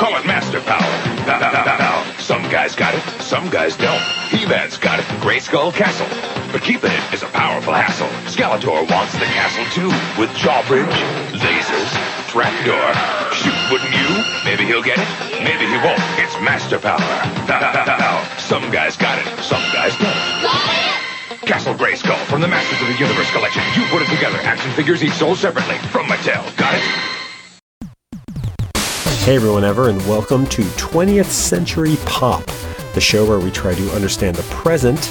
Call it master power. Some guys got it, some guys don't. He-Man's got it in Grayskull Castle. But keeping it is a powerful hassle. Skeletor wants the castle too, with jawbridge, lasers, trapdoor. Shoot, wouldn't you? Maybe he'll get it, maybe he won't. It's master power. Some guys got it, some guys don't. Castle Grayskull from the Masters of the Universe collection. You put it together. Action figures each sold separately from Mattel. Got it? Hey everyone ever and welcome to 20th Century Pop, the show where we try to understand the present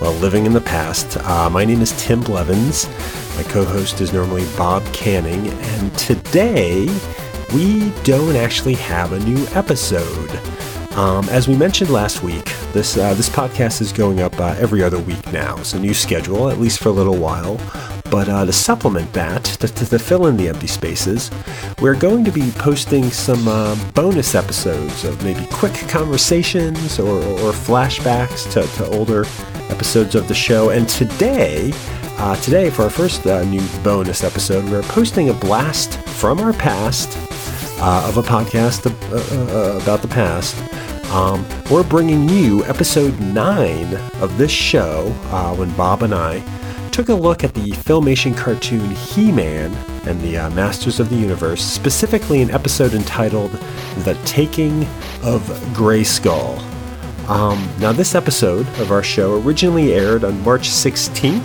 while living in the past. Uh, my name is Tim Blevins. My co-host is normally Bob Canning, and today we don't actually have a new episode. Um, as we mentioned last week, this uh, this podcast is going up uh, every other week now. It's a new schedule, at least for a little while. But uh, to supplement that, to, to, to, fill in the empty spaces, we're going to be posting some uh, bonus episodes of maybe quick conversations or, or flashbacks to, to older episodes of the show. And today, uh, today for our first uh, new bonus episode, we're posting a blast from our past uh, of a podcast uh, about the past. Um, we're bringing you episode nine of this show when Bob and I took a look at the Filmation cartoon He Man and the uh, Masters of the Universe, specifically an episode entitled The Taking of Grayskull. Um, now, this episode of our show originally aired on March 16th,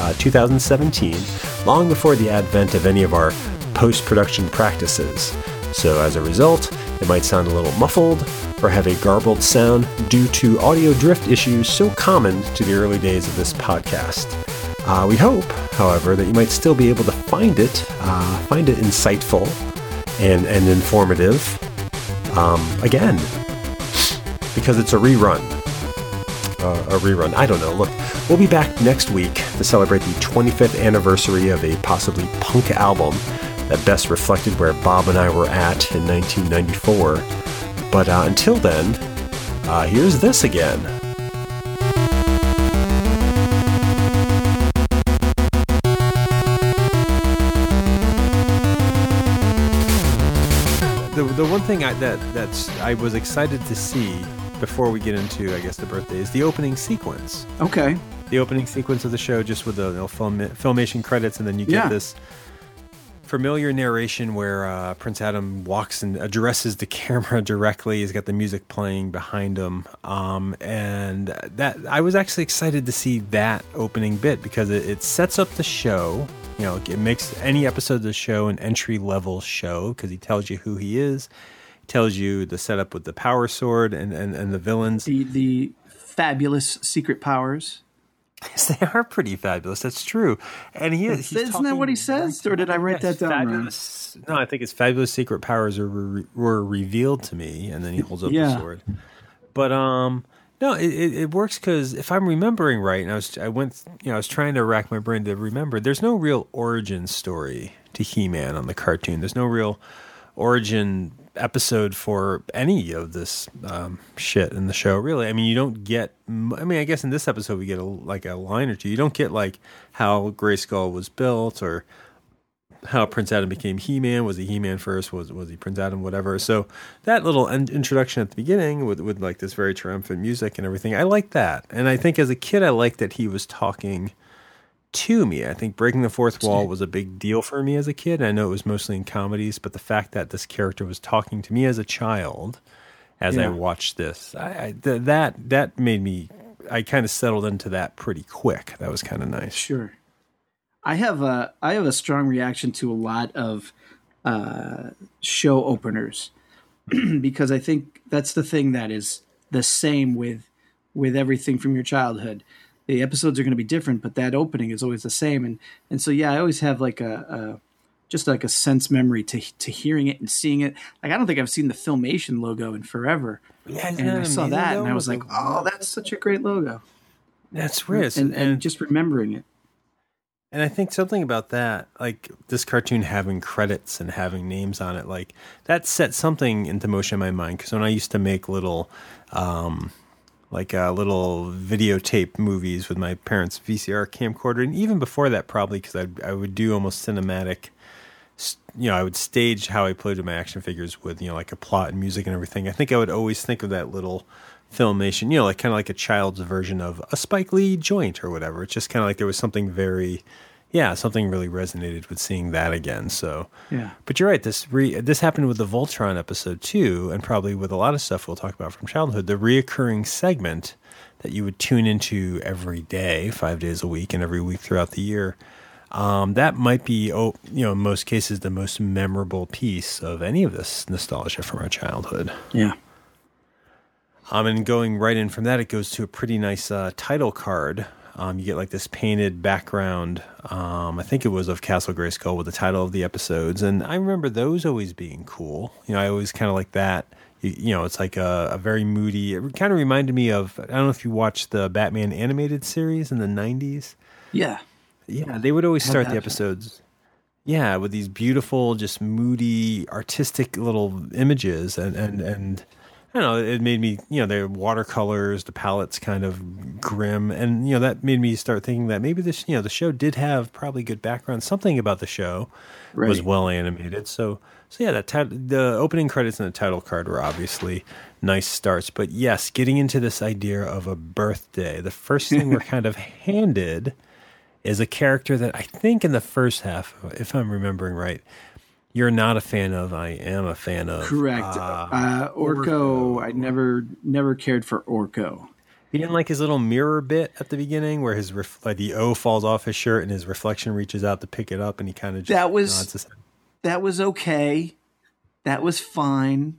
uh, 2017, long before the advent of any of our post production practices. So, as a result, it might sound a little muffled or have a garbled sound due to audio drift issues so common to the early days of this podcast. Uh, we hope, however, that you might still be able to find it, uh, find it insightful and, and informative. Um, again, because it's a rerun. Uh, a rerun. I don't know. Look, we'll be back next week to celebrate the 25th anniversary of a possibly punk album that best reflected where Bob and I were at in 1994. But uh, until then, uh, here's this again. The, one thing I, that that's I was excited to see before we get into I guess the birthday is the opening sequence. Okay. The opening sequence of the show, just with the you know, film, filmation credits, and then you get Yeah. this familiar narration where uh, Prince Adam walks and addresses the camera directly. He's got the music playing behind him, um, and that I was actually excited to see that opening bit because it, it sets up the show. You know, it makes any episode of the show an entry level show because he tells you who he is, tells you the setup with the power sword and, and, and the villains. The the fabulous secret powers. Yes, they are pretty fabulous. That's true. And he is. he's Isn't that what he says? Or did I write Yes, that down wrong? fabulous. No, I think his fabulous secret powers are re- were revealed to me, and then he holds up the sword. But um, no, it, it, works because if I'm remembering right, and I was I went, you know, I was trying to rack my brain to remember. There's no real origin story to He-Man on the cartoon. There's no real origin episode for any of this um, shit in the show. Really, I mean, you don't get. I mean, I guess in this episode we get a, like a line or two. You don't get like how Grayskull was built or how Prince Adam became He-Man. Was he He-Man first? Was was he Prince Adam? Whatever. So that little in- introduction at the beginning with with like this very triumphant music and everything, I like that. And I think as a kid, I liked that he was talking to me. I think breaking the fourth wall was a big deal for me as a kid. I know it was mostly in comedies, but the fact that this character was talking to me as a child as I watched this, I, I th- that that made me. I kind of settled into that pretty quick. That was kind of nice. Sure. I have a I have a strong reaction to a lot of uh, show openers because I think that's the thing that is the same with with everything from your childhood. The episodes are going to be different, but that opening is always the same. And and so yeah, I always have like a, a just like a sense memory to to hearing it and seeing it. Like I don't think I've seen the Filmation logo in forever, Yeah, and I saw that and I was like, oh, that's such a great logo. That's rich. And, and just remembering it. And I think something about that, like this cartoon having credits and having names on it, like that set something into motion in my mind. Because when I used to make little, um, like uh, little videotape movies with my parents' VCR camcorder, and even before that, probably because I I would do almost cinematic you know, I would stage how I played with my action figures with, you know, like a plot and music and everything. I think I would always think of that little filmation, you know, like kind of like a child's version of a Spike Lee joint or whatever. It's just kind of like there was something very, yeah, something really resonated with seeing that again. So, Yeah. but you're right. This re- this happened with the Voltron episode too, and probably with a lot of stuff we'll talk about from childhood. The reoccurring segment that you would tune into every day, five days a week, and every week throughout the year. Um, that might be, oh, you know, in most cases, the most memorable piece of any of this nostalgia from our childhood. Yeah. Um, and going right in from that, it goes to a pretty nice uh, title card. Um, you get like this painted background. Um, I think it was of Castle Grayskull with the title of the episodes, and I remember those always being cool. You know, I always kind of like that. You, you know, it's like a, a very moody. It kind of reminded me of. I don't know if you watched the Batman animated series in the '90s. Yeah. Yeah, they would always start the episodes. Yeah, with these beautiful, just moody, artistic little images, and and and I don't know. It made me, you know, the watercolors, the palette's kind of grim, and you know that made me start thinking that maybe this, you know, the show did have probably good background. Something about the show was well animated. So, so yeah, that tit- the opening credits and the title card were obviously nice starts. But yes, getting into this idea of a birthday, the first thing we're kind of handed is a character that I think in the first half, if I'm remembering right, you're not a fan of. I am a fan of. Correct. Uh, Orko, I never never cared for Orko. You didn't like his little mirror bit at the beginning where his ref- like the O falls off his shirt and his reflection reaches out to pick it up and he kind of just That was-. That was okay. That was fine.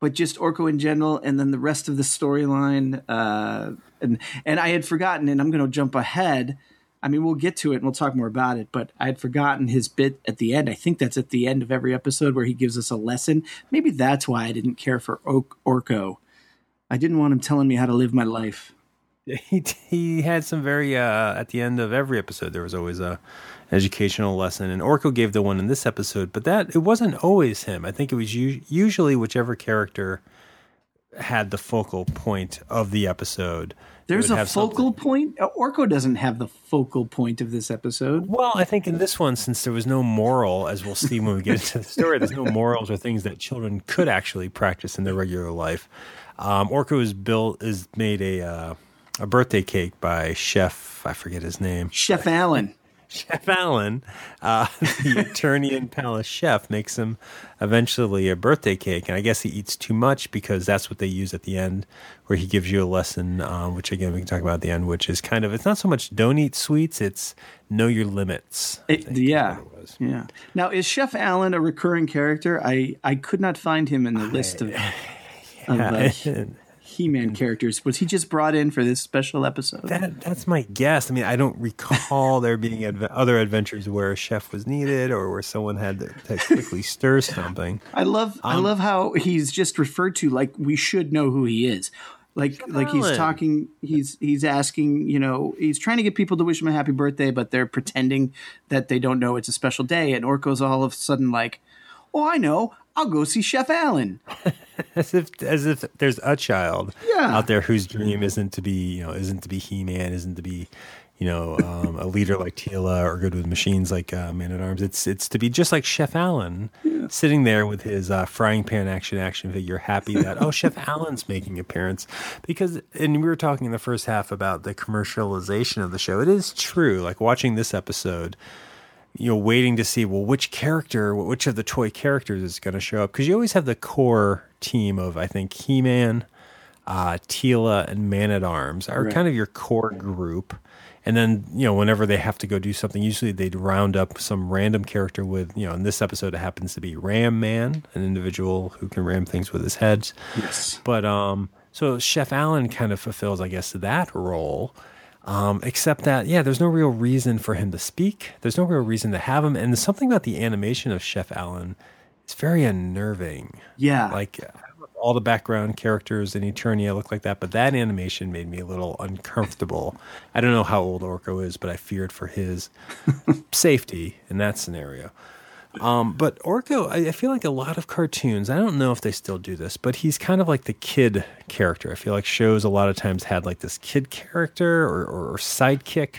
But just Orko in general, and then the rest of the storyline, uh, and and I had forgotten, and I'm going to jump ahead. I mean, we'll get to it and we'll talk more about it. But I had forgotten his bit at the end. I think that's at the end of every episode where he gives us a lesson. Maybe that's why I didn't care for Or- Orko. I didn't want him telling me how to live my life. he he had some very uh at the end of every episode there was always a educational lesson and Orko gave the one in this episode but that it wasn't always him I think it was u- usually whichever character had the focal point of the episode There's a focal something- point. Uh, Orko doesn't have the focal point of this episode. Well, I think in this one, since there was no moral, as we'll see when we get into the story, there's no morals or things that children could actually practice in their regular life. Um, Orko is built is made a uh, a birthday cake by Chef I forget his name Chef Allen. Chef Allen, uh, the Eternian Palace chef, makes him eventually a birthday cake, and I guess he eats too much because that's what they use at the end, where he gives you a lesson, um, which again we can talk about at the end, which is kind of it's not so much don't eat sweets, it's know your limits. It- think yeah, yeah. Now is Chef Allen a recurring character? I I could not find him in the list of, of uh, He-Man characters. Was he just brought in for this special episode? That, that's my guess. I mean, I don't recall there being adve- other adventures where a chef was needed or where someone had to, to quickly stir something. I love I Um, love how he's just referred to like we should know who he is. Like like he's talking he's he's asking, you know, he's trying to get people to wish him a happy birthday, but they're pretending that they don't know it's a special day and Orko's all of a sudden like, "Oh, I know. I'll go see Chef Allen." as if as if there's a child Yeah. out there whose dream isn't to be you know isn't to be He-Man, isn't to be you know um, a leader like Teela or good with machines like uh, Man at Arms. It's it's to be just like Chef Allen, sitting there with his uh, frying pan action action figure, happy that oh Chef Allen's making appearance because and we were talking in the first half about the commercialization of the show. It is true. Like watching this episode you know, waiting to see well which character, which of the toy characters is going to show up because you always have the core team of I think He Man, uh, Teela, and Man at Arms are Right. kind of your core group. And then you know whenever they have to go do something, usually they'd round up some random character with you know in this episode it happens to be Ram Man, an individual who can ram things with his head. Yes. But um, so Chef Allen kind of fulfills, I guess, that role. Um, except that, yeah, there's no real reason for him to speak. There's no real reason to have him. And there's something about the animation of Chef Allen. It's very unnerving. Yeah. Like all the background characters in Eternia look like that, but that animation made me a little uncomfortable. I don't know how old Orko is, but I feared for his safety in that scenario. Um, but Orko, I, I feel like a lot of cartoons, I don't know if they still do this, but he's kind of like the kid character. I feel like shows a lot of times had like this kid character or, or, or sidekick.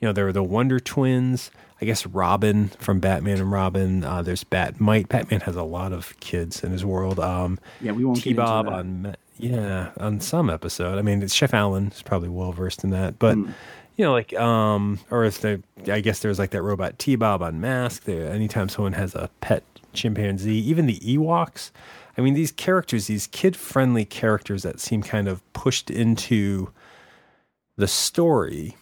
You know, there were the Wonder Twins. I guess Robin from Batman and Robin. Uh, there's Bat-Mite. Batman has a lot of kids in his world. Um, Yeah, we won't T-Bob on yeah on some episode. I mean, Chef Allen is probably well versed in that, but Hmm. You know, like um, or if I guess there's like that robot T-Bob on Mask. There, anytime someone has a pet chimpanzee, even the Ewoks. I mean, these characters, these kid-friendly characters that seem kind of pushed into the story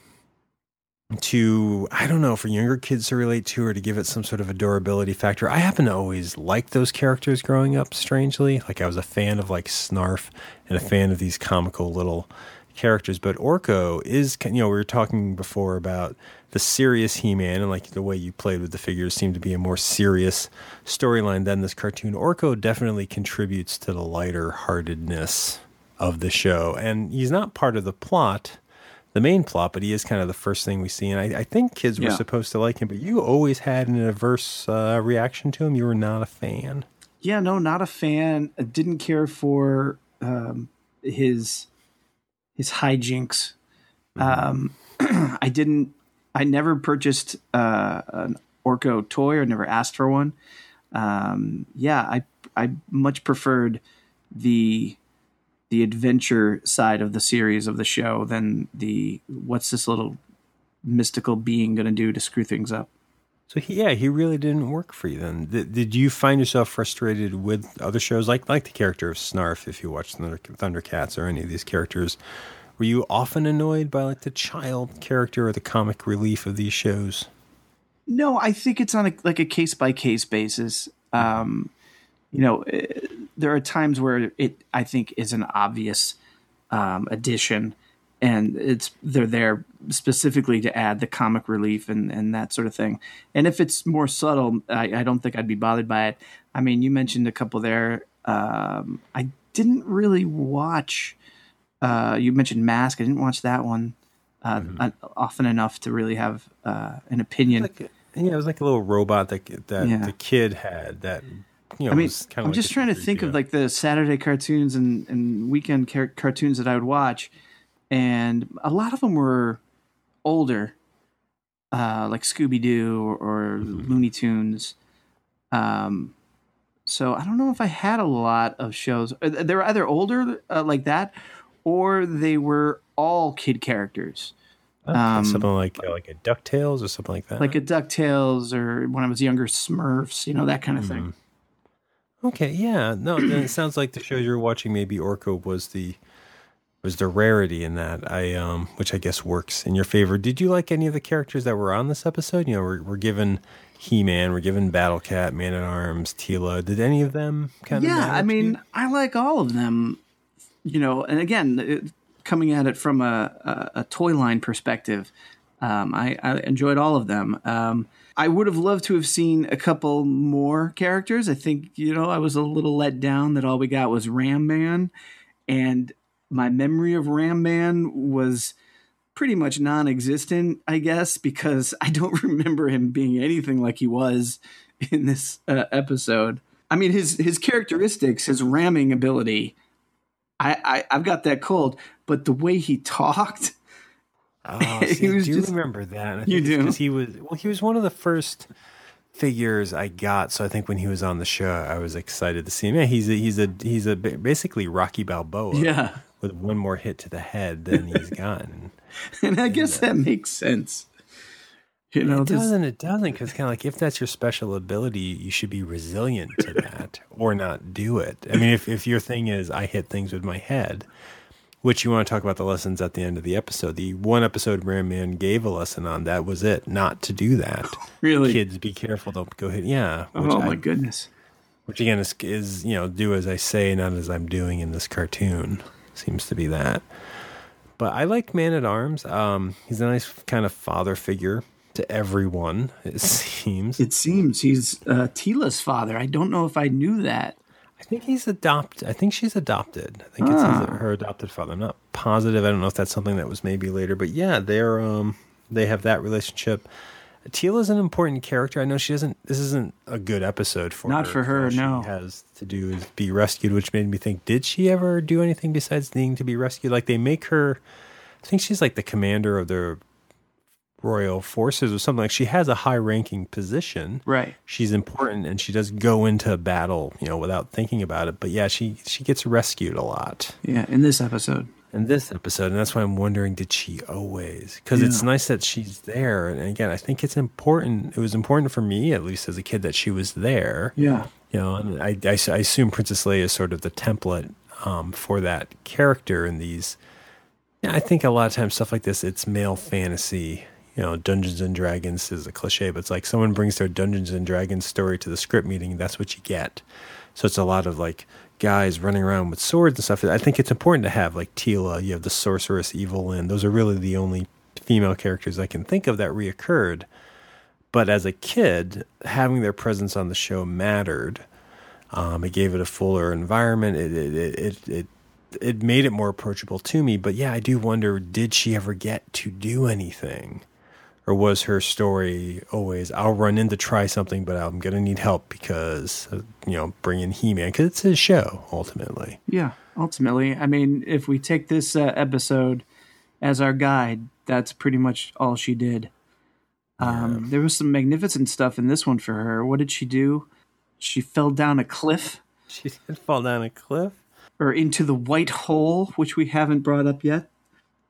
to I don't know for younger kids to relate to or to give it some sort of adorability factor. I happen to always like those characters growing up strangely. Like I was a fan of like Snarf and a fan of these comical little characters, but Orko is you know we were talking before about the serious He-Man and like the way you played with the figures seemed to be a more serious storyline than this cartoon. Orko definitely contributes to the lighter heartedness of the show and he's not part of the plot the main plot, but he is kind of the first thing we see. And I, I think kids were Yeah. supposed to like him, but you always had an adverse uh, reaction to him. You were not a fan. Yeah, no, not a fan. I didn't care for um, his his hijinks. Um, I didn't. I never purchased uh, an Orko toy or never asked for one. Um, yeah, I I much preferred the the adventure side of the series of the show than the what's this little mystical being going to do to screw things up. So he, yeah, he really didn't work for you then. Did, did you find yourself frustrated with other shows like like the character of Snarf? If you watched Thunder, Thundercats or any of these characters, were you often annoyed by like the child character or the comic relief of these shows? No, I think it's on a, like a case by case basis. Um, you know, eh, there are times where it I think is an obvious um, addition, and it's they're there specifically to add the comic relief and and that sort of thing. And if it's more subtle, I, I don't think I'd be bothered by it. I mean, you mentioned a couple there. Um, I didn't really watch. Uh, you mentioned Mask. I didn't watch that one uh, uh, often enough to really have uh, an opinion. Like, yeah, it was like a little robot that that Yeah. the kid had that. You know, I mean, was kind of I'm like just trying to 3PO. think of like the Saturday cartoons and, and weekend car- cartoons that I would watch, and a lot of them were older, uh, like Scooby Doo or, or Mm-hmm. Looney Tunes. Um, so I don't know if I had a lot of shows. They were either older uh, like that, or they were all kid characters, Okay, um, something like uh, like a Ducktales or something like that. like a Ducktales or when I was younger, Smurfs. You know that kind of thing. Mm-hmm. Okay, yeah. No, then it sounds like the shows you're watching maybe Orko was the was the rarity in that. I um which I guess works in your favor. Did you like any of the characters that were on this episode? You know, we're, we're given He-Man, we're given Battle Cat, Man at Arms, Teela. Did any of them kind of yeah i mean i like all of them you know and again it, coming at it from a, a, a toy line perspective um, I, I enjoyed all of them um, i would have loved to have seen a couple more characters i think you know i was a little let down that all we got was ram man and my memory of ram man was pretty much non-existent i guess because i don't remember him being anything like he was in this uh, episode i mean his his characteristics his ramming ability I, I i've got that cold but the way he talked Oh, see, I do just- remember that. You do? 'cause he was well. He was one of the first figures I got. So I think when he was on the show, I was excited to see him. Yeah, he's a, he's a he's a basically Rocky Balboa. yeah with one more hit to the head than he's gotten. and i guess that makes sense you know it this- doesn't. It doesn't because kind of like if that's your special ability, you should be resilient to that or not do it. I mean, if if your thing is I hit things with my head, which you want to talk about the lessons at the end of the episode. The one episode Ram Man gave a lesson on that was it, not to do that. really Kids, be careful! Don't go hit. Yeah. oh which I- my goodness which again is, is you know do as I say, not as I'm doing in this cartoon. Seems to be that. But I like Man at Arms. Um, he's a nice kind of father figure to everyone. It seems. it seems he's uh, teela's father i don't know if i knew that I think he's adopted. I think she's adopted. I think it's her adopted father. I'm not positive. I don't know if that's something that was maybe later, but yeah, they're um they have that relationship. Teela's an important character. I know she doesn't. This isn't a good episode for Not her. for her, All she no. has to do is be rescued, which made me think: Did she ever do anything besides needing to be rescued? Like they make her. I think she's like the commander of the royal forces or something like she has a high ranking position Right. she's important and she does go into battle you know without thinking about it but yeah she she gets rescued a lot Yeah, in this episode. In this episode and that's why i'm wondering did she always? Because it's nice that she's there and again i think it's important it was important for me at least as a kid that she was there. Yeah. you know and i, I, I assume princess leia is sort of the template um, for that character in these yeah, i think a lot of times stuff like this it's male fantasy. You know dungeons and dragons is a cliche but it's like someone brings their dungeons and dragons story to the script meeting that's what you get. So it's a lot of like guys running around with swords and stuff i think it's important to have like teela you have the sorceress Evil-Lyn those are really the only female characters i can think of that reoccurred but as a kid having their presence on the show mattered um, it gave it a fuller environment. It it, it it it it made it more approachable to me. But yeah, I do wonder: did she ever get to do anything, or was her story always "I'll run in to try something, but I'm gonna need help because you know bring in He-Man because it's his show ultimately." Yeah. Ultimately, I mean, if we take this uh, episode as our guide, that's pretty much all she did. Um, There was some magnificent stuff in this one for her. What did she do? She fell down a cliff She did fall down a cliff. or into the white hole, which we haven't brought up yet.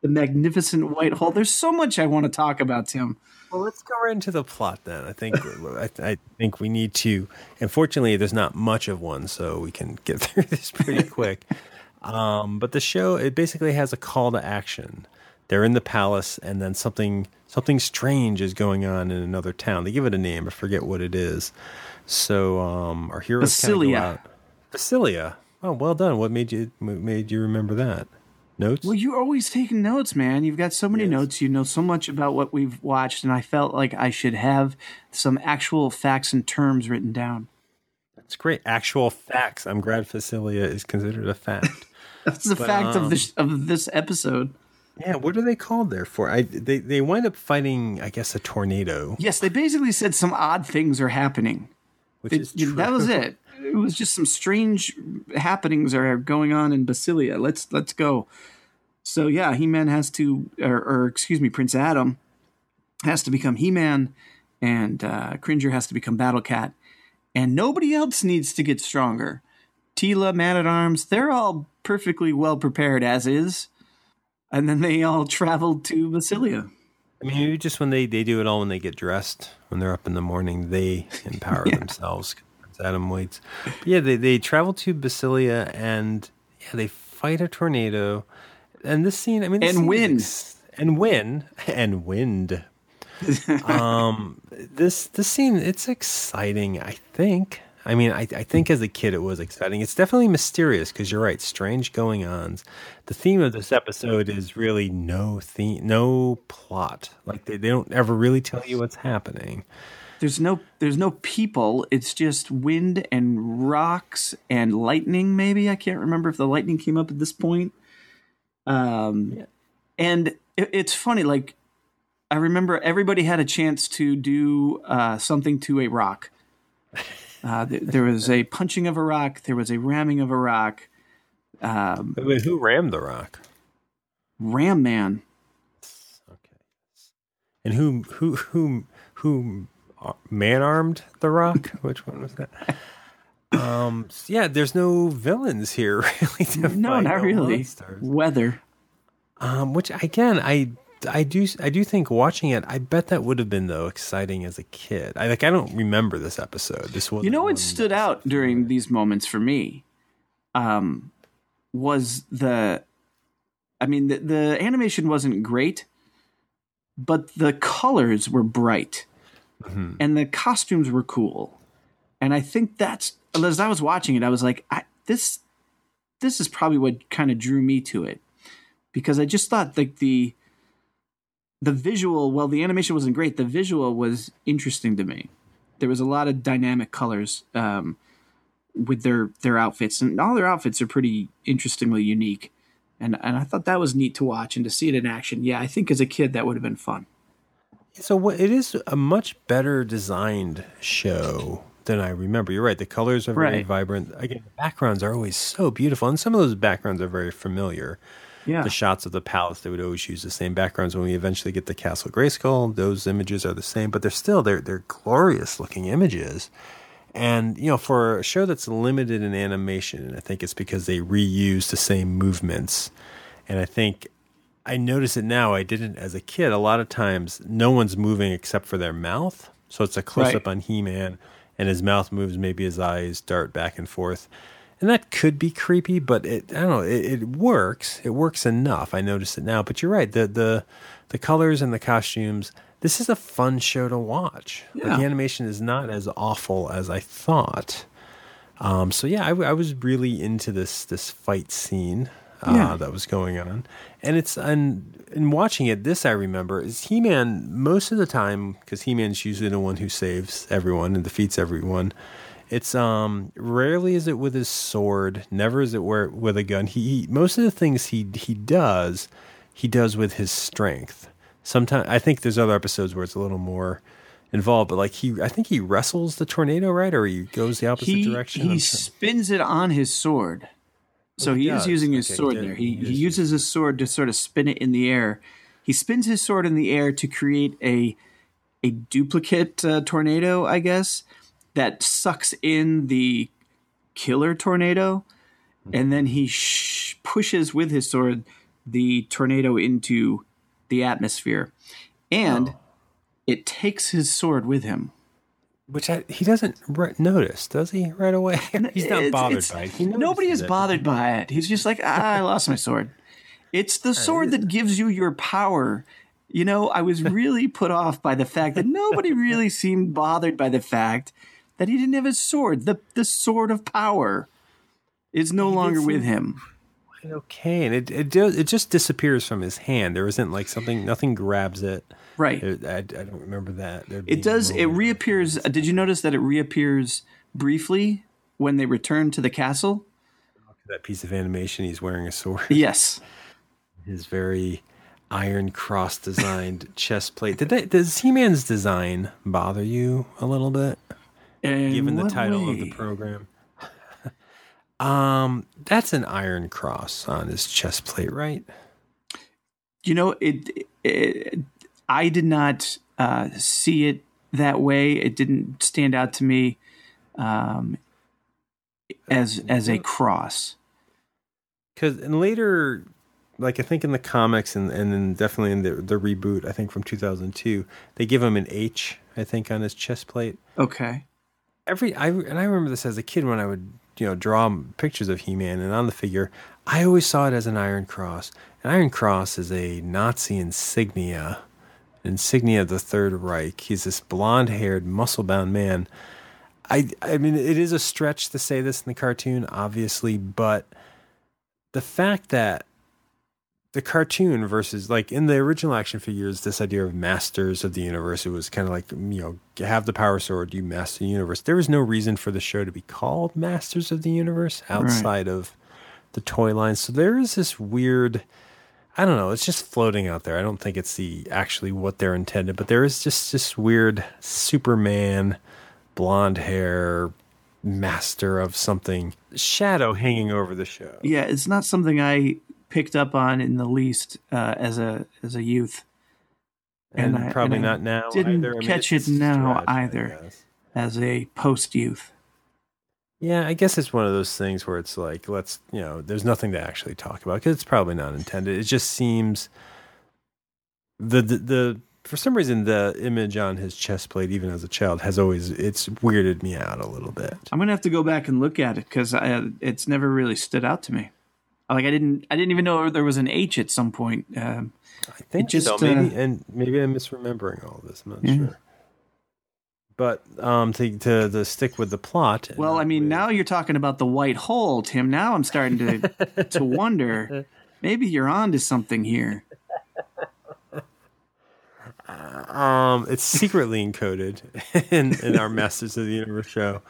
The magnificent white hole. There's so much I want to talk about, Tim. Well, let's go right into the plot then. I think I, I think we need to. Unfortunately, there's not much of one, so we can get through this pretty quick. Um, but the show it basically has a call to action. They're in the palace, and then something something strange is going on in another town. They give it a name. I forget what it is. So um, our heroes kinda go Basilia. out. Basilia. Oh, well done. What made you what made you remember that? Notes. Well, you're always taking notes, man. You've got so many notes. You know so much about what we've watched, and I felt like I should have some actual facts and terms written down. That's great. Actual facts. I'm glad Facilia is considered a fact. That's the fact of um, this of this episode. Yeah, what are they called there for? I they they wind up fighting, I guess, a tornado, Yes, they basically said some odd things are happening. which It- is know, that was it. It was just some strange happenings are going on in Basilia. Let's let's go. So yeah, He Man has to, or, or excuse me, Prince Adam has to become He Man, and uh, Cringer has to become Battle Cat, and nobody else needs to get stronger. Teela, Man at Arms, they're all perfectly well prepared as is, and then they all traveled to Basilia. I mean, just when they they do it all when they get dressed, when they're up in the morning, they empower themselves. Adam waits. But yeah, they they travel to Basilia and yeah, they fight a tornado. And this scene, I mean, this And scene is win. ex- and win and wind. um, this this scene it's exciting. I think. I mean, I, I think as a kid it was exciting. It's definitely mysterious because you're right. Strange going ons. The theme of this episode is really no theme, no plot. Like they, they don't ever really tell you what's happening. There's no there's no people. It's just wind and rocks and lightning maybe. I can't remember if the lightning came up at this point. Um and it, it's funny like i remember everybody had a chance to do uh, something to a rock. Uh, th- there was a punching of a rock. There was a ramming of a rock. Um, Wait, who rammed the rock? ram man. Okay. And who who who who man armed the rock? Which one was that? Um. Yeah. There's no villains here, really. No not really monsters. weather Um. Which again, I I do I do think watching it, I bet that would have been though exciting as a kid. I like I don't remember this episode. This was You know what stood out during these moments for me um, was the. I mean, the, the animation wasn't great, but the colors were bright and the costumes were cool. And I think that's as I was watching it, I was like, I, this this is probably what kind of drew me to it because I just thought like the the visual, well, the animation wasn't great. The visual was interesting to me. There was a lot of dynamic colors um, with their their outfits, and all their outfits are pretty interestingly unique. And and I thought that was neat to watch and to see it in action. Yeah, I think as a kid that would have been fun. So what it is a much better designed show than I remember. You're right. The colors are very Right. vibrant. Again, the backgrounds are always so beautiful, and some of those backgrounds are very familiar. Yeah. the shots of the palace, they would always use the same backgrounds. When we eventually get the Castle Grayskull, those images are the same, but they're still they're they're glorious looking images. And you know, for a show that's limited in animation, I think it's because they reuse the same movements. And I think I notice it now. I didn't as a kid. A lot of times, no one's moving except for their mouth. So it's a close up on He Man, and his mouth moves. Maybe his eyes dart back and forth, and that could be creepy. But it, I don't know. It, it works. It works enough. I notice it now. But you're right. The the the colors and the costumes. This is a fun show to watch. Like, the animation is not as awful as I thought. Um, so yeah, I was really into this this fight scene uh, Yeah. that was going on, and it's and in watching it, this I remember is He Man most of the time because He Man's usually the one who saves everyone and defeats everyone. It's um rarely is it with his sword, never is it where with a gun. He, he most of the things he he does, he does with his strength. Sometimes I think there's other episodes where it's a little more involved, but like he I think he wrestles the tornado right, or he goes the opposite he direction. he spins it on his sword. So he he is using his Okay, sword did. there. He He he uses his sword to sort of spin it in the air. He spins his sword in the air to create a a duplicate uh, tornado, I guess, that sucks in the killer tornado, and then he sh- pushes with his sword the tornado into the atmosphere, and Oh. it takes his sword with him. Which I, he doesn't ri- notice, does he? Right away, he's not It's- bothered it's- by it. Nobody is it. bothered by it. He's just like, ah, I lost my sword. It's the sword that gives you your power. You know, I was really put off by the fact that nobody really seemed bothered by the fact that he didn't have his sword. The the sword of power is no longer with him. Okay, and it it does it just disappears from his hand. There isn't like something, nothing grabs it. Right. I, I don't remember that. It does. It reappears. uh, Did you notice that it reappears briefly when they return to the castle? that piece of animation. He's wearing a sword. Yes. His very iron cross designed chest plate. Did that does He Man's design bother you a little bit? In given the title of the program. um, that's an iron cross on his chest plate, right? You know, it, it I did not uh, see it that way. It didn't stand out to me um, as as a cross. Because in later, like I think in the comics and and then definitely in the the reboot, I think from two thousand two, they give him an H, I think, on his chest plate. Okay. Every I and I remember this as a kid when I would you know draw pictures of He Man and on the figure, I always saw it as an iron cross. An iron cross is a Nazi insignia, insignia of the Third Reich. He's this blonde-haired, muscle-bound man. I I mean, it is a stretch to say this in the cartoon, obviously, but the fact that the cartoon versus like in the original action figures, this idea of masters of the universe, it was kind of like you know have the power sword, you master the universe. There was no reason for the show to be called Masters of the Universe outside of the toy line. So there is this weird. I don't know. It's just floating out there. I don't think it's the actually what they're intended, but there is just this weird Superman, blonde hair, master of something shadow hanging over the show. Yeah, it's not something I picked up on in the least uh, as a as a youth. and, And I- probably and not now. didn't either. I mean, catch it now I either. as a post youth. Yeah, I guess it's one of those things where it's like, let's, you know, there's nothing to actually talk about because it's probably not intended. It just seems the, the the for some reason the image on his chest plate, even as a child, has always it's weirded me out a little bit. I'm gonna have to go back and look at it because it's never really stood out to me. Like I didn't, I didn't even know there was an H at some point. Um, I think just, so. Maybe uh, and maybe I'm misremembering all this. I'm not Yeah. sure. But um, to, to to stick with the plot. well, I mean, with- now you're talking about the white hole, Tim. Now I'm starting to to wonder. Maybe you're on to something here. Um, it's secretly encoded in, in our Masters of the Universe show.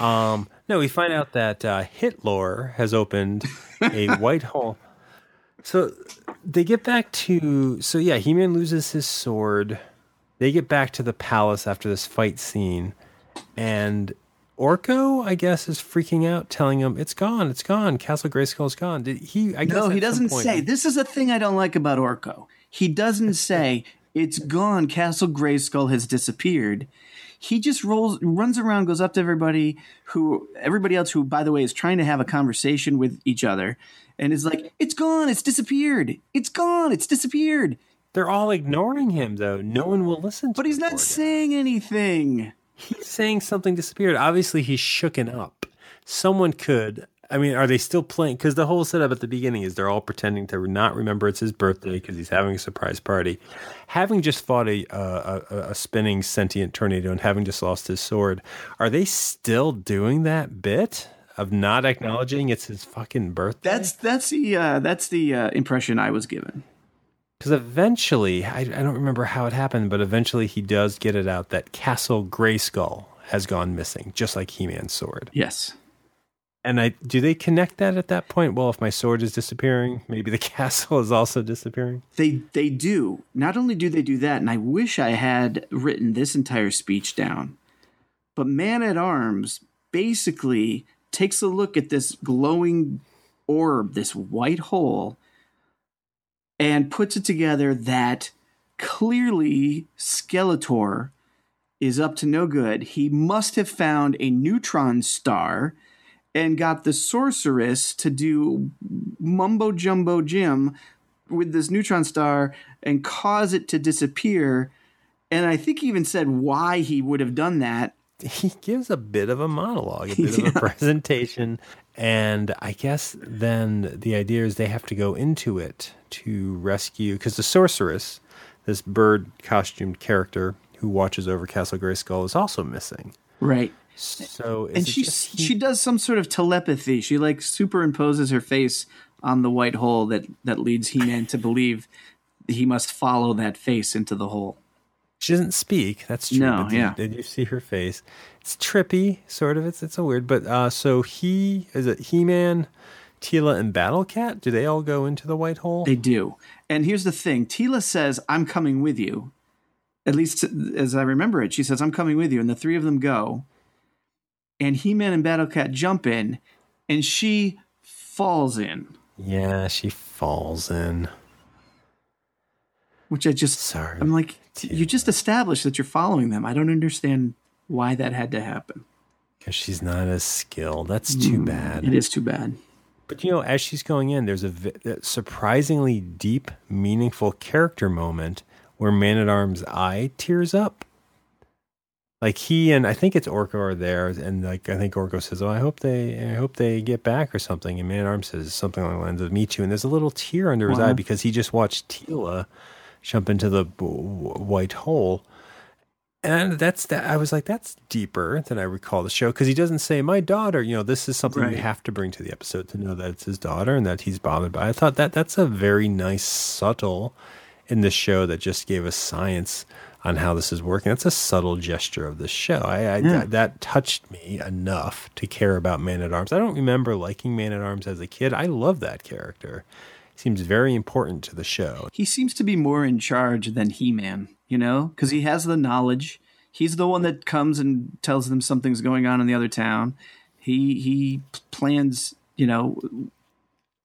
Um, no, we find out that uh, Hitler has opened a white hole. So they get back to so yeah, He Man loses his sword. They get back to the palace after this fight scene, and Orko, I guess, is freaking out, telling him it's gone, it's gone. Castle Grayskull is gone. Did he? I guess No, he doesn't point- say. This is a thing I don't like about Orko. He doesn't say it's gone. Castle Grayskull has disappeared. He just rolls, runs around, goes up to everybody who, everybody else who, by the way, is trying to have a conversation with each other, and is like, "It's gone. It's disappeared. It's gone. It's disappeared." They're all ignoring him, though. No one will listen. to But he's not saying anything. He's saying something disappeared. Obviously, he's shooken up. Someone could. I mean, are they still playing? Because the whole setup at the beginning is they're all pretending to not remember it's his birthday because he's having a surprise party. Having just fought a, a, a, a spinning sentient tornado and having just lost his sword, are they still doing that bit of not acknowledging it's his fucking birthday? That's that's the uh, that's the uh, impression I was given. Because eventually, I, I don't remember how it happened, but eventually he does get it out that Castle Grayskull has gone missing, just like He Man's sword. Yes. And I do they connect that at that point? Well, if my sword is disappearing, maybe the castle is also disappearing. They they do. Not only do they do that, and I wish I had written this entire speech down, but Man at Arms basically takes a look at this glowing orb, this white hole, and puts it together that clearly Skeletor is up to no good. He must have found a neutron star and got the sorceress to do mumbo jumbo Jim with this neutron star and cause it to disappear. And I think he even said why he would have done that. He gives a bit of a monologue, a bit of a presentation, and I guess then the idea is they have to go into it to rescue because the sorceress, this bird costumed character who watches over Castle Grayskull, is also missing. Right. So And she she does some sort of telepathy. She like superimposes her face on the white hole that that leads He-Man to believe he must follow that face into the hole. She doesn't speak. That's true. No, but did, yeah. Did you see her face? It's trippy, sort of. It's it's a weird. But uh, so he is it He Man, Teela, and Battle Cat? Do they all go into the white hole? They do. And here's the thing Teela says, I'm coming with you. At least as I remember it, she says, I'm coming with you. And the three of them go. And He Man and Battle Cat jump in, and she falls in, yeah, she falls in. which I just, Sorry. I'm like, you just established that you're following them. I don't understand why that had to happen. Because she's not as skilled. That's too hmm. bad. It is too bad. But you know, as she's going in, there's a vi- surprisingly deep, meaningful character moment where Man at Arms' eye tears up. Like he and I think it's Orko are there, and like I think Orko says, "Oh, I hope they, I hope they get back or something." And Man at Arms says something along the lines of "Me too," and there's a little tear under his Wow. eye because he just watched Teela jump into the white hole. And that's that. I was like, that's deeper than I recall the show because he doesn't say my daughter. You know, this is something Right. you have to bring to the episode to know that it's his daughter and that he's bothered by. it. I thought that that's a very nice subtle in the show that just gave us science on how this is working. That's a subtle gesture of the show. I, I Yeah. that, that touched me enough to care about Man at Arms. I don't remember liking Man at Arms as a kid. I love that character. Seems very important to the show. He seems to be more in charge than He Man, you know, because he has the knowledge. He's the one that comes and tells them something's going on in the other town. He he plans, you know,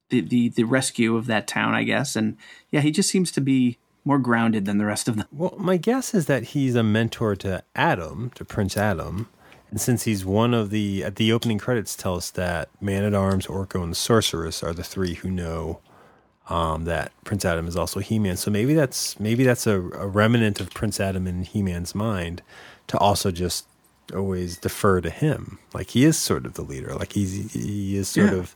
the the, the rescue of that town, I guess. And yeah, he just seems to be more grounded than the rest of them. Well, my guess is that he's a mentor to Adam, to Prince Adam. And since he's one of the, at the opening credits tell us that Man at Arms, Orko, and the Sorceress are the three who know um, that Prince Adam is also He Man. So maybe that's maybe that's a, a remnant of Prince Adam in He Man's mind to also just always defer to him. Like he is sort of the leader. Like he's he is sort Yeah. of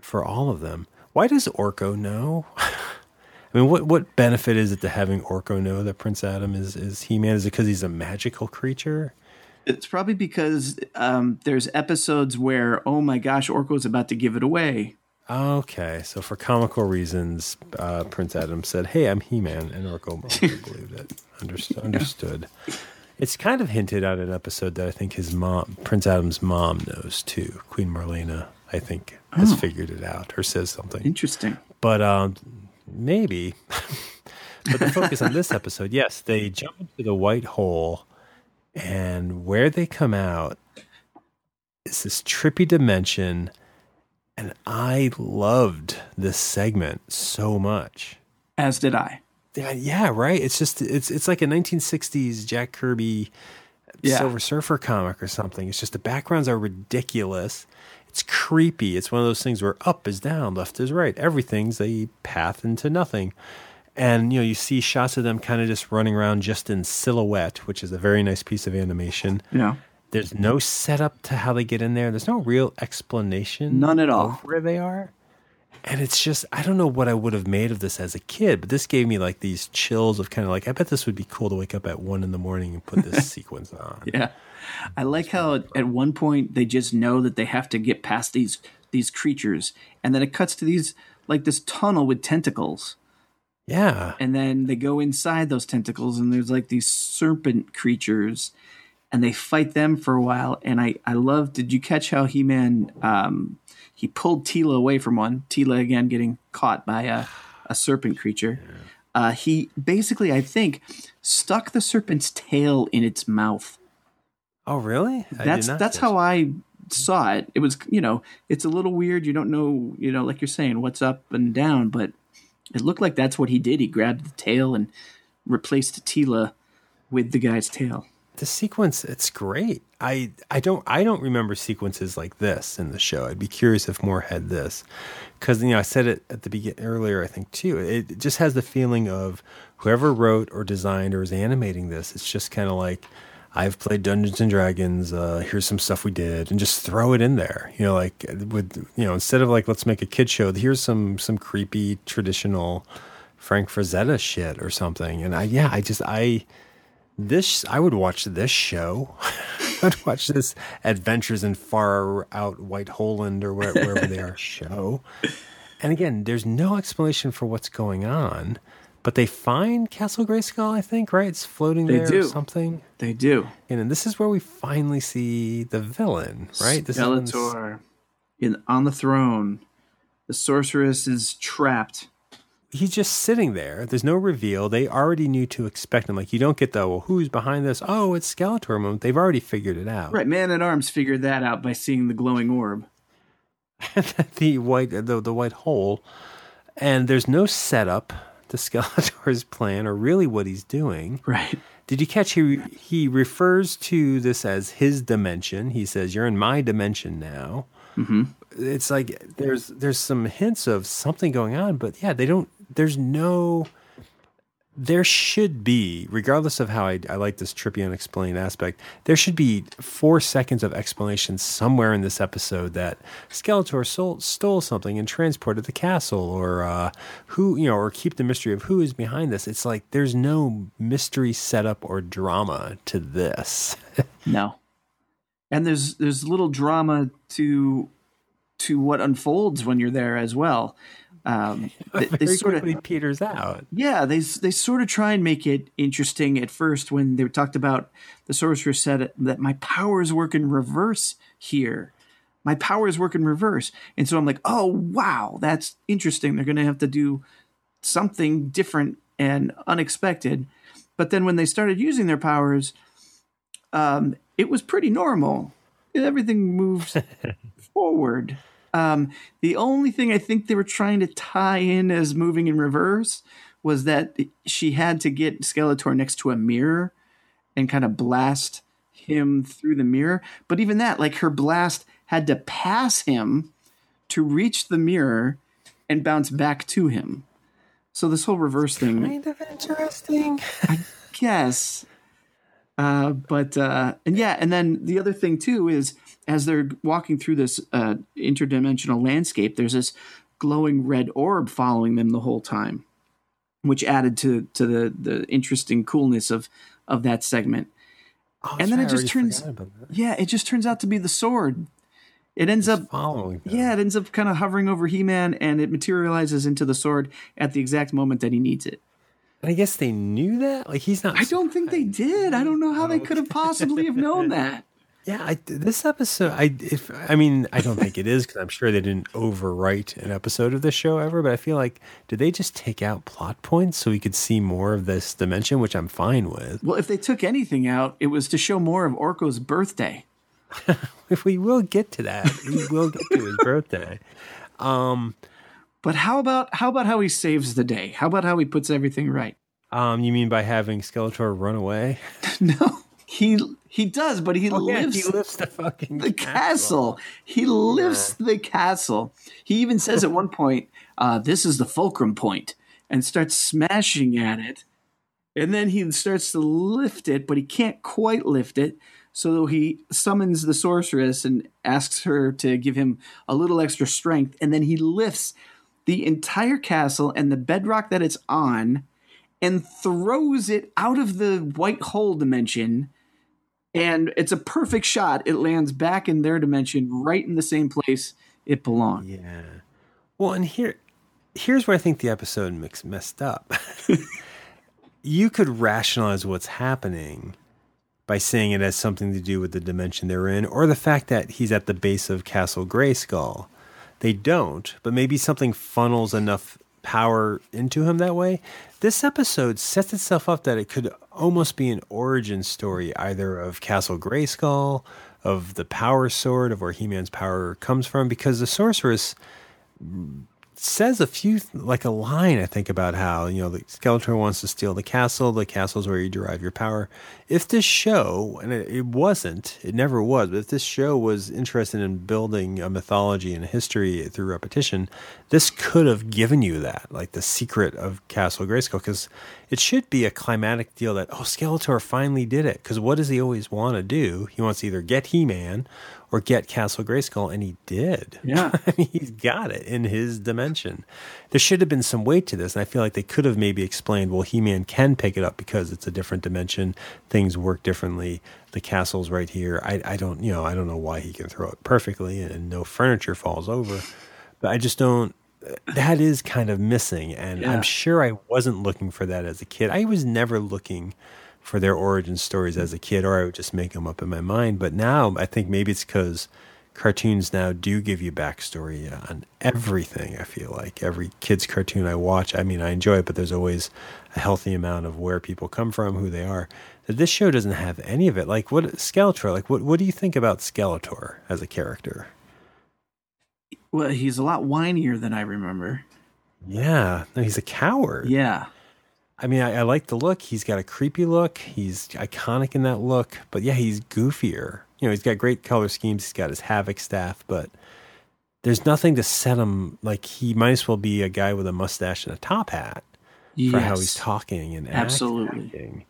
for all of them. Why does Orko know? I mean, what what benefit is it to having Orko know that Prince Adam is is He Man? Is it because he's a magical creature? It's probably because um, there's episodes where, oh my gosh, Orko's about to give it away. Okay, so for comical reasons, uh, Prince Adam said, "Hey, I'm He Man," and Orko believed it. Understood. Understood. It's kind of hinted at an episode that I think his mom, Prince Adam's mom, knows too. Queen Marlena, I think, has figured it out or says something. Interesting. but um, maybe. but the focus on this episode, yes, they jump into the white hole, and where they come out is this trippy dimension, and I loved this segment so much. As did I. Yeah, yeah, right. It's just it's it's like a 1960s Jack Kirby Yeah. Silver Surfer comic or something. It's just the backgrounds are ridiculous. It's creepy. It's one of those things where up is down, left is right. Everything's a path into nothing. And you know, you see shots of them kind of just running around just in silhouette, which is a very nice piece of animation. Yeah. There's no setup to how they get in there. There's no real explanation. None at all. of where they are. And it's just I don't know what I would have made of this as a kid, but this gave me like these chills of kind of like I bet this would be cool to wake up at one in the morning and put this sequence on. Yeah. I like how at one point they just know that they have to get past these these creatures and then it cuts to these like this tunnel with tentacles Yeah. and then they go inside those tentacles and there's like these serpent creatures and they fight them for a while and I I love did you catch how He-Man um he pulled Teela away from one Teela again getting caught by a a serpent creature uh he basically I think stuck the serpent's tail in its mouth Oh, really? I that's that's how I saw it. It was you know it's a little weird. You don't know you know like you're saying what's up and down, but it looked like that's what he did. He grabbed the tail and replaced Teela with the guy's tail. The sequence it's great. I i don't i don't remember sequences like this in the show. I'd be curious if more had this. Because you know i said it at the beginning earlier i think too. It just has the feeling of whoever wrote or designed or is animating this it's just kind of like i've played dungeons and dragons uh here's some stuff we did and just throw it in there. You know like with you know instead of like let's make a kid show here's some some creepy traditional frank frazetta shit or something. And i yeah i just i this I would watch this show. I'd watch this Adventures in Far Out White Holland or where, wherever they are show. And again, there's no explanation for what's going on, but they find Castle Grayskull. I think right, it's floating They there do. or something. They do. And then this is where we finally see the villain, right? This Skeletor in on the throne. The sorceress is trapped. He's just sitting there. There's no reveal. They already knew to expect him. Like you don't get the well, who's behind this? Oh, it's Skeletor moment. They've already figured it out. Right, Man at Arms figured that out by seeing the glowing orb. the white the, the white hole and there's no setup to Skeletor's plan or really what he's doing. Right. Did you catch he he refers to this as his dimension. He says you're in my dimension now. Mm-hmm. It's like there's there's some hints of something going on, but yeah, they don't there's no there should be, regardless of how I, I like this trippy unexplained aspect, there should be four seconds of explanation somewhere in this episode that Skeletor stole, stole something and transported the castle, or uh, who, you know, or keep the mystery of who is behind this. It's like there's no mystery setup or drama to this. No. And there's there's little drama to to what unfolds when you're there as well. Um, they, they sort of peters out. yeah they they sort of try and make it interesting at first when they talked about the sorcerer said that my powers work in reverse here. My powers work in reverse, and so I'm like, oh wow, that's interesting. They're going to have to do something different and unexpected. But then when they started using their powers, um, it was pretty normal. Everything moves forward. Um, the only thing I think they were trying to tie in as moving in reverse was that she had to get Skeletor next to a mirror and kind of blast him through the mirror. But even that, like her blast had to pass him to reach the mirror and bounce back to him. So this whole reverse thing Kind of interesting. I guess. Uh, but uh, and yeah, and then the other thing too is as they're walking through this uh, interdimensional landscape, there's this glowing red orb following them the whole time, which added to to the the interesting coolness of of that segment. Oh, And then it just turns- forgot about that. Yeah, it just turns out to be the sword. It ends up following. them. yeah, it ends up kind of hovering over He-Man, and it materializes into the sword at the exact moment that he needs it. I guess they knew that. Like he's not. I don't think they did. I don't know how they could have possibly have known that. Yeah, I, this episode, I if I mean, I don't think it is because I'm sure they didn't overwrite an episode of the show ever. But I feel like did they just take out plot points so we could see more of this dimension, which I'm fine with. Well, if they took anything out, it was to show more of Orko's birthday. If we will get to that. We will get to his birthday. Um, But how about how about how he saves the day? How about how he puts everything right? um, you mean by having Skeletor run away? No, he he does, but he Oh, yeah, lives he lifts the fucking the castle. He lifts the castle. He even says at one point, uh, "This is the fulcrum point," and starts smashing at it. And then he starts to lift it, but he can't quite lift it. So he summons the sorceress and asks her to give him a little extra strength. And then he lifts the entire castle and the bedrock that it's on and throws it out of the white hole dimension and it's a perfect shot. It lands back in their dimension, right in the same place it belonged. Yeah. Well, and here, here's where I think the episode mix messed up. you could rationalize what's happening by saying it has something to do with the dimension they're in, or the fact that he's at the base of Castle Grayskull. They don't, but maybe something funnels enough power into him that way. This episode sets itself up that it could almost be an origin story, either of Castle Grayskull, of the power sword, of where He Man's power comes from, because the sorceress says a few like a line I think about how you know the Skeletor wants to steal the castle. The castle's where you derive your power. If this show and it, it wasn't, it never was, but if this show was interested in building a mythology and history through repetition, this could have given you that, like the secret of Castle Grayskull, because it should be a climatic deal that oh Skeletor finally did it. Because what does he always want to do? He wants to either get He Man or get Castle Grayskull, and he did. Yeah. I mean, he's got it in his dimension. There should have been some weight to this, and I feel like they could have maybe explained, well, He Man can pick it up because it's a different dimension. Things work differently. The castle's right here. I, I don't, you know, I don't know why he can throw it perfectly and no furniture falls over, but I just don't. That is kind of missing, and Yeah. I'm sure I wasn't looking for that as a kid. I was never looking for their origin stories as a kid, or I would just make them up in my mind. But now I think maybe it's because cartoons now do give you backstory on everything. I feel like every kid's cartoon I watch, I mean, I enjoy it, but there's always a healthy amount of where people come from, who they are. That this show doesn't have any of it. Like what Skeletor? Like what? What do you think about Skeletor as a character? Well, he's a lot whinier than I remember. Yeah, no, he's a coward. Yeah. I mean, I, I like the look. He's got a creepy look. He's iconic in that look. But yeah, he's goofier. You know, he's got great color schemes. He's got his Havoc staff, but there's nothing to set him like he might as well be a guy with a mustache and a top hat for how he's talking and Absolutely. acting.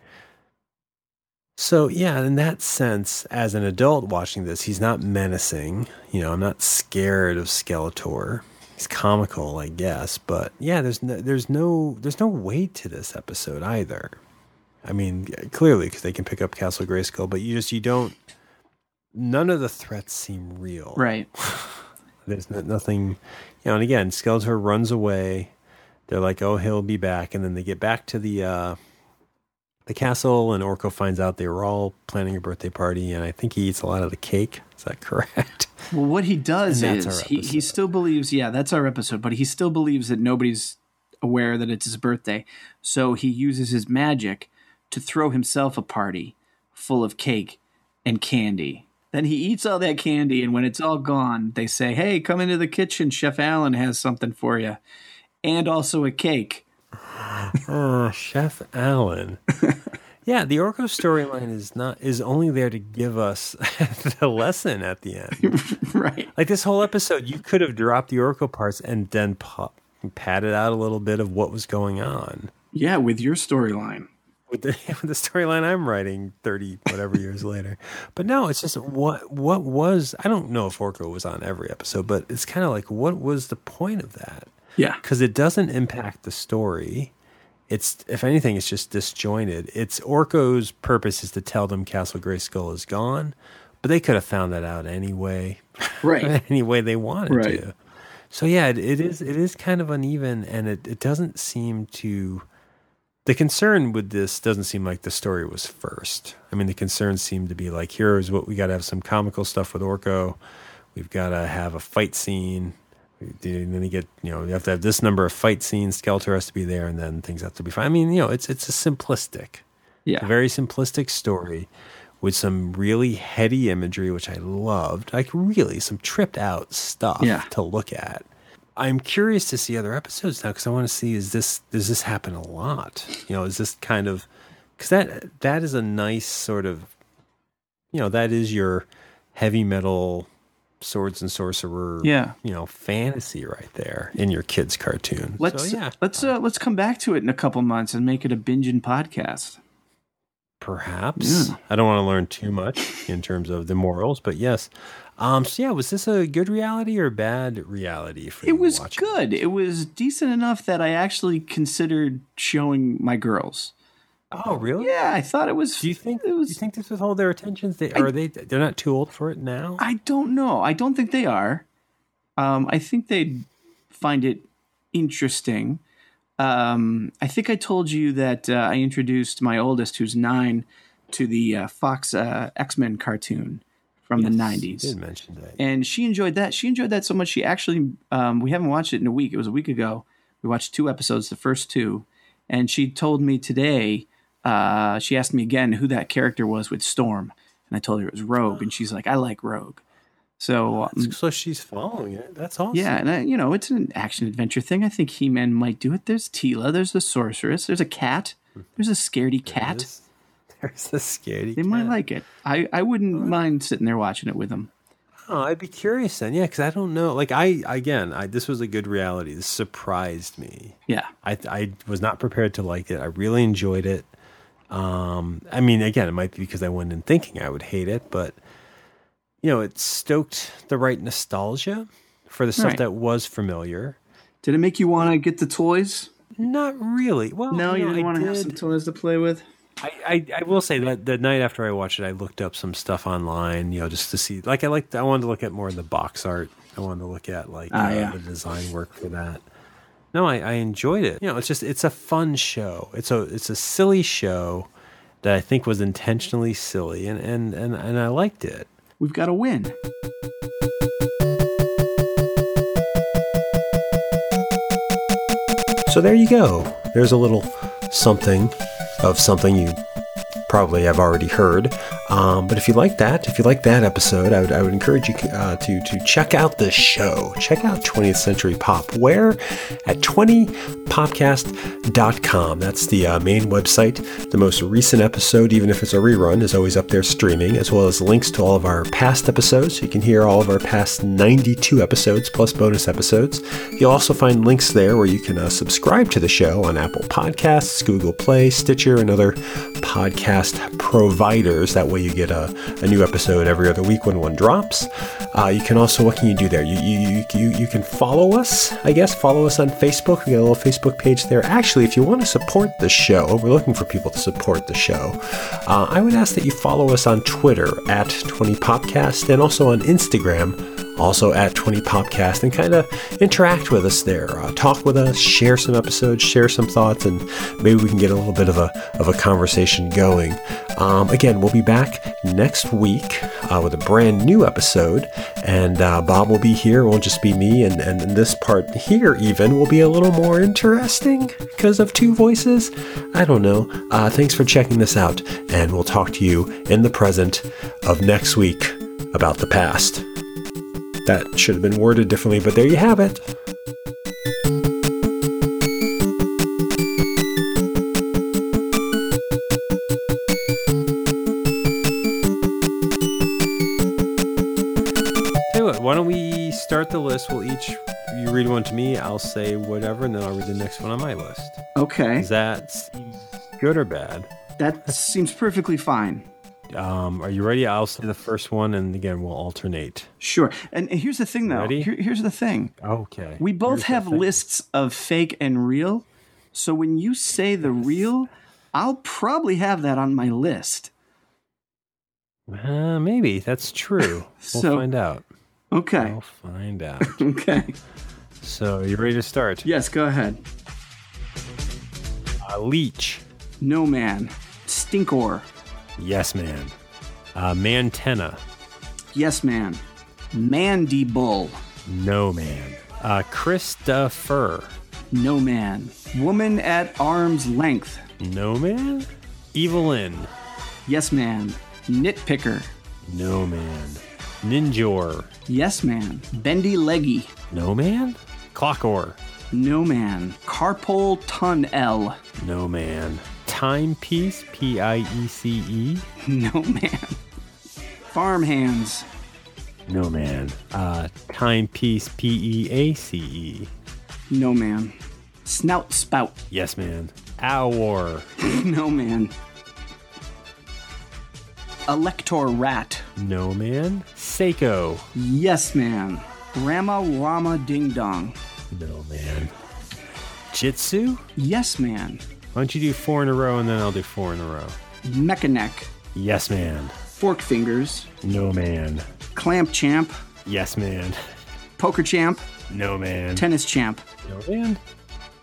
So yeah, in that sense, as an adult watching this, he's not menacing. You know, I'm not scared of Skeletor. He's comical, I guess, but yeah, there's no, there's no there's no weight to this episode either. I mean, clearly because they can pick up Castle Grayskull, but you just you don't. None of the threats seem real. Right. There's no, nothing, you know. And again, Skeletor runs away. They're like, "Oh, he'll be back," and then they get back to the uh, the castle, and Orko finds out they were all planning a birthday party, and I think he eats a lot of the cake. Is that correct? Well, what he does is he, he still believes, yeah, that's our episode, but he still believes that nobody's aware that it's his birthday. So he uses his magic to throw himself a party full of cake and candy. Then he eats all that candy, and when it's all gone, they say, Hey, come into the kitchen. Chef Allen has something for you. And also a cake. Oh, Chef Allen. yeah, the Orko storyline is not is only there to give us the lesson at the end. right. Like this whole episode, you could have dropped the Orko parts and then pa- padded out a little bit of what was going on. Yeah, with your storyline. with the with the storyline I'm writing thirty whatever years later. But no, it's just what what was I don't know if Orko was on every episode, but it's kind of like what was the point of that? Yeah. Because it doesn't impact the story. It's if anything, it's just disjointed. It's Orko's purpose is to tell them Castle Grayskull is gone, but they could have found that out anyway, Right. any way they wanted Right. to. So yeah, it, it is it is kind of uneven, and it, it doesn't seem to. The concern with this doesn't seem like the story was first. I mean, the concerns seem to be like, here's what we got to have some comical stuff with Orko. We've got to have a fight scene. And then you get, you know, you have to have this number of fight scenes. Skeletor has to be there, and then things have to be fine. I mean, you know, it's it's a simplistic, Yeah. a very simplistic story with some really heady imagery, which I loved. Like really some tripped out stuff Yeah. to look at. I'm curious to see other episodes now because I want to see is this does this happen a lot? You know, is this kind of because that that is a nice sort of you know that is your heavy metal swords and sorcerer Yeah. you know fantasy right there in your kids cartoon. Let's so, yeah, let's uh, let's come back to it in a couple months and make it a binging podcast. perhaps Yeah. I don't want to learn too much in terms of the morals, but yes. Um, so yeah, was this a good reality or bad reality for you It was watching? good. It was decent enough that I actually considered showing my girls. Oh, really? Yeah, I thought it was. Do you think? it was? do you think this would hold their attentions? They are they? They're not too old for it now. I don't know. I don't think they are. Um, I think they'd find it interesting. Um, I think I told you that uh, I introduced my oldest, who's nine, to the uh, Fox uh, X Men cartoon from the '90s. did mention that. and she enjoyed that. She enjoyed that so much. She actually, um, we haven't watched it in a week. It was a week ago. We watched two episodes, the first two, and she told me today. Uh, she asked me again who that character was with Storm, and I told her it was Rogue, and she's like, "I like Rogue." So um, so she's following it. That's awesome. yeah, and I, you know, it's an action adventure thing. I think He Man might do it. There's Teela. There's the sorceress. There's a cat. There's a scaredy cat. There's, there's a scary. They might like it. I, I wouldn't mind sitting there watching it with them. Oh, I'd be curious then. Yeah, because I don't know. Like I again, I this was a good reality. This surprised me. Yeah. I I was not prepared to like it. I really enjoyed it. Um, I mean, again, it might be because I went in thinking I would hate it, but you know, it stoked the right nostalgia for the stuff Right. that was familiar. Did it make you want to get the toys? Not really. Well, No, you know, didn't I want to have some toys to play with. I, I, I will say that the night after I watched it, I looked up some stuff online, you know, just to see. Like, I liked, I wanted to look at more of the box art. I wanted to look at like Ah, uh, yeah. the design work for that. No, I, I enjoyed it. You know, it's just it's a fun show. It's a it's a silly show that I think was intentionally silly, and and and, and I liked it. We've got to win. So there you go. There's a little something of something you probably have already heard. Um, but if you like that, if you like that episode, I would, I would encourage you uh, to to check out the show. Check out 20th Century Pop. Where? At 20popcast.com. That's the uh, main website. The most recent episode, even if it's a rerun, is always up there streaming, as well as links to all of our past episodes. You can hear all of our past 92 episodes plus bonus episodes. You'll also find links there where you can uh, subscribe to the show on Apple Podcasts, Google Play, Stitcher, and other podcast providers. That way you get a, a new episode every other week when one drops. Uh, you can also, what can you do there? You, you, you, you can follow us, I guess, follow us on Facebook. We got a little Facebook page there. Actually, if you want to support the show, we're looking for people to support the show. Uh, I would ask that you follow us on Twitter at 20podcast and also on Instagram also at 20 Popcast, and kind of interact with us there. Uh, talk with us, share some episodes, share some thoughts, and maybe we can get a little bit of a of a conversation going. Um, again, we'll be back next week uh, with a brand new episode, and uh, Bob will be here. It won't just be me, and, and this part here even will be a little more interesting because of two voices. I don't know. Uh, thanks for checking this out, and we'll talk to you in the present of next week about the past. That should have been worded differently, but there you have it. Tell you what, why don't we start the list? We'll each you read one to me, I'll say whatever, and then I'll read the next one on my list. Okay. Is that good or bad? That seems perfectly fine. Um, are you ready? I'll say the first one, and again we'll alternate. Sure. And here's the thing, though. Ready? Here- here's the thing. Okay. We both Here's have lists of fake and real. So when you say the real, I'll probably have that on my list. Uh, maybe that's true. We'll find out. Okay. We'll find out. Okay. so, you ready to start? Yes, go ahead. Uh, Leech. No man. Stinkor. Yes, man. Uh, Mantenna. Yes, man. Mandible. No, man. Uh, Christopher. No man. Woman at arm's length. No, man. Evil-Lyn. Yes, man. Nitpicker. No man. Ninjor. Yes Man. Bendy Leggy. No man. Clockor. No Man. Carpol Ton L. No man. Timepiece. P I E C E. No Man. Farmhands. No man. Uh, timepiece. P E A C E. No Man. Snout Spout. Yes man. Hour. No Man. Elector Rat. No man. Seiko. Yes Man. Rama Rama Ding Dong. No man. Jitsu. Yes Man. Why don't you do four in a row and then I'll do four in a row? Mechaneck. Yes man. Fork Fingers. No man. Clamp Champ. Yes man. Poker Champ. No man. Tennis Champ. No man.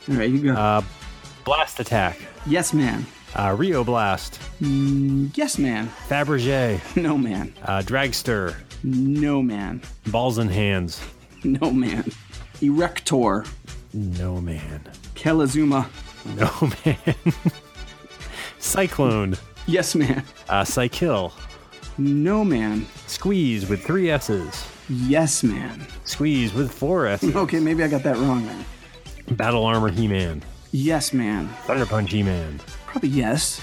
All right, you go. Uh, blast attack. yes Man. Uh, Rio Blast. Yes Man. Fabergé. No Man. Uh, Dragster. No Man. Balls and hands. No Man. Erector. No man. Kelazuma. No man. Sy-Klone. Yes Man. Uh, Cykill. No Man. Squeeze with three S's. Yes Man. Squeeze with four S's. Okay, maybe I got that wrong then. Battle Armor He-Man. Yes Man. Thunder Punch He-Man. Probably yes.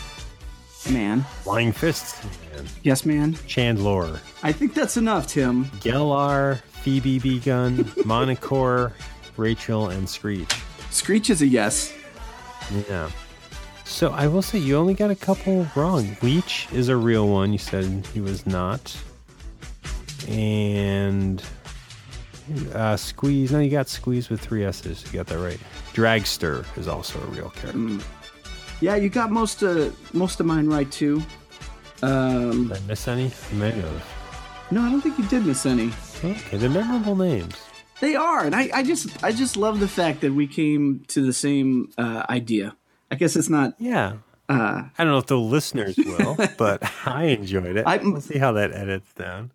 Man. Flying Fists He-Man. Yes Man. Chandlor. I think that's enough, Tim. Gellar. Phoebe B-Gun. Monocore. Rachel and Screech. Screech is a yes. Yeah. So I will say you only got a couple wrong. Leech is a real one. You said he was not. And uh, Squeeze. No, you got Squeeze with three S's. You got that right. Dragster is also a real character. Yeah, you got most of most of mine right too. Um, Did I miss any? I may have. no, I don't think you did miss any. Okay, they're memorable names. They are, and I, I just I just love the fact that we came to the same uh, idea. I guess it's not. Yeah. I don't know if the listeners will, but I enjoyed it. I- we'll see how that edits down.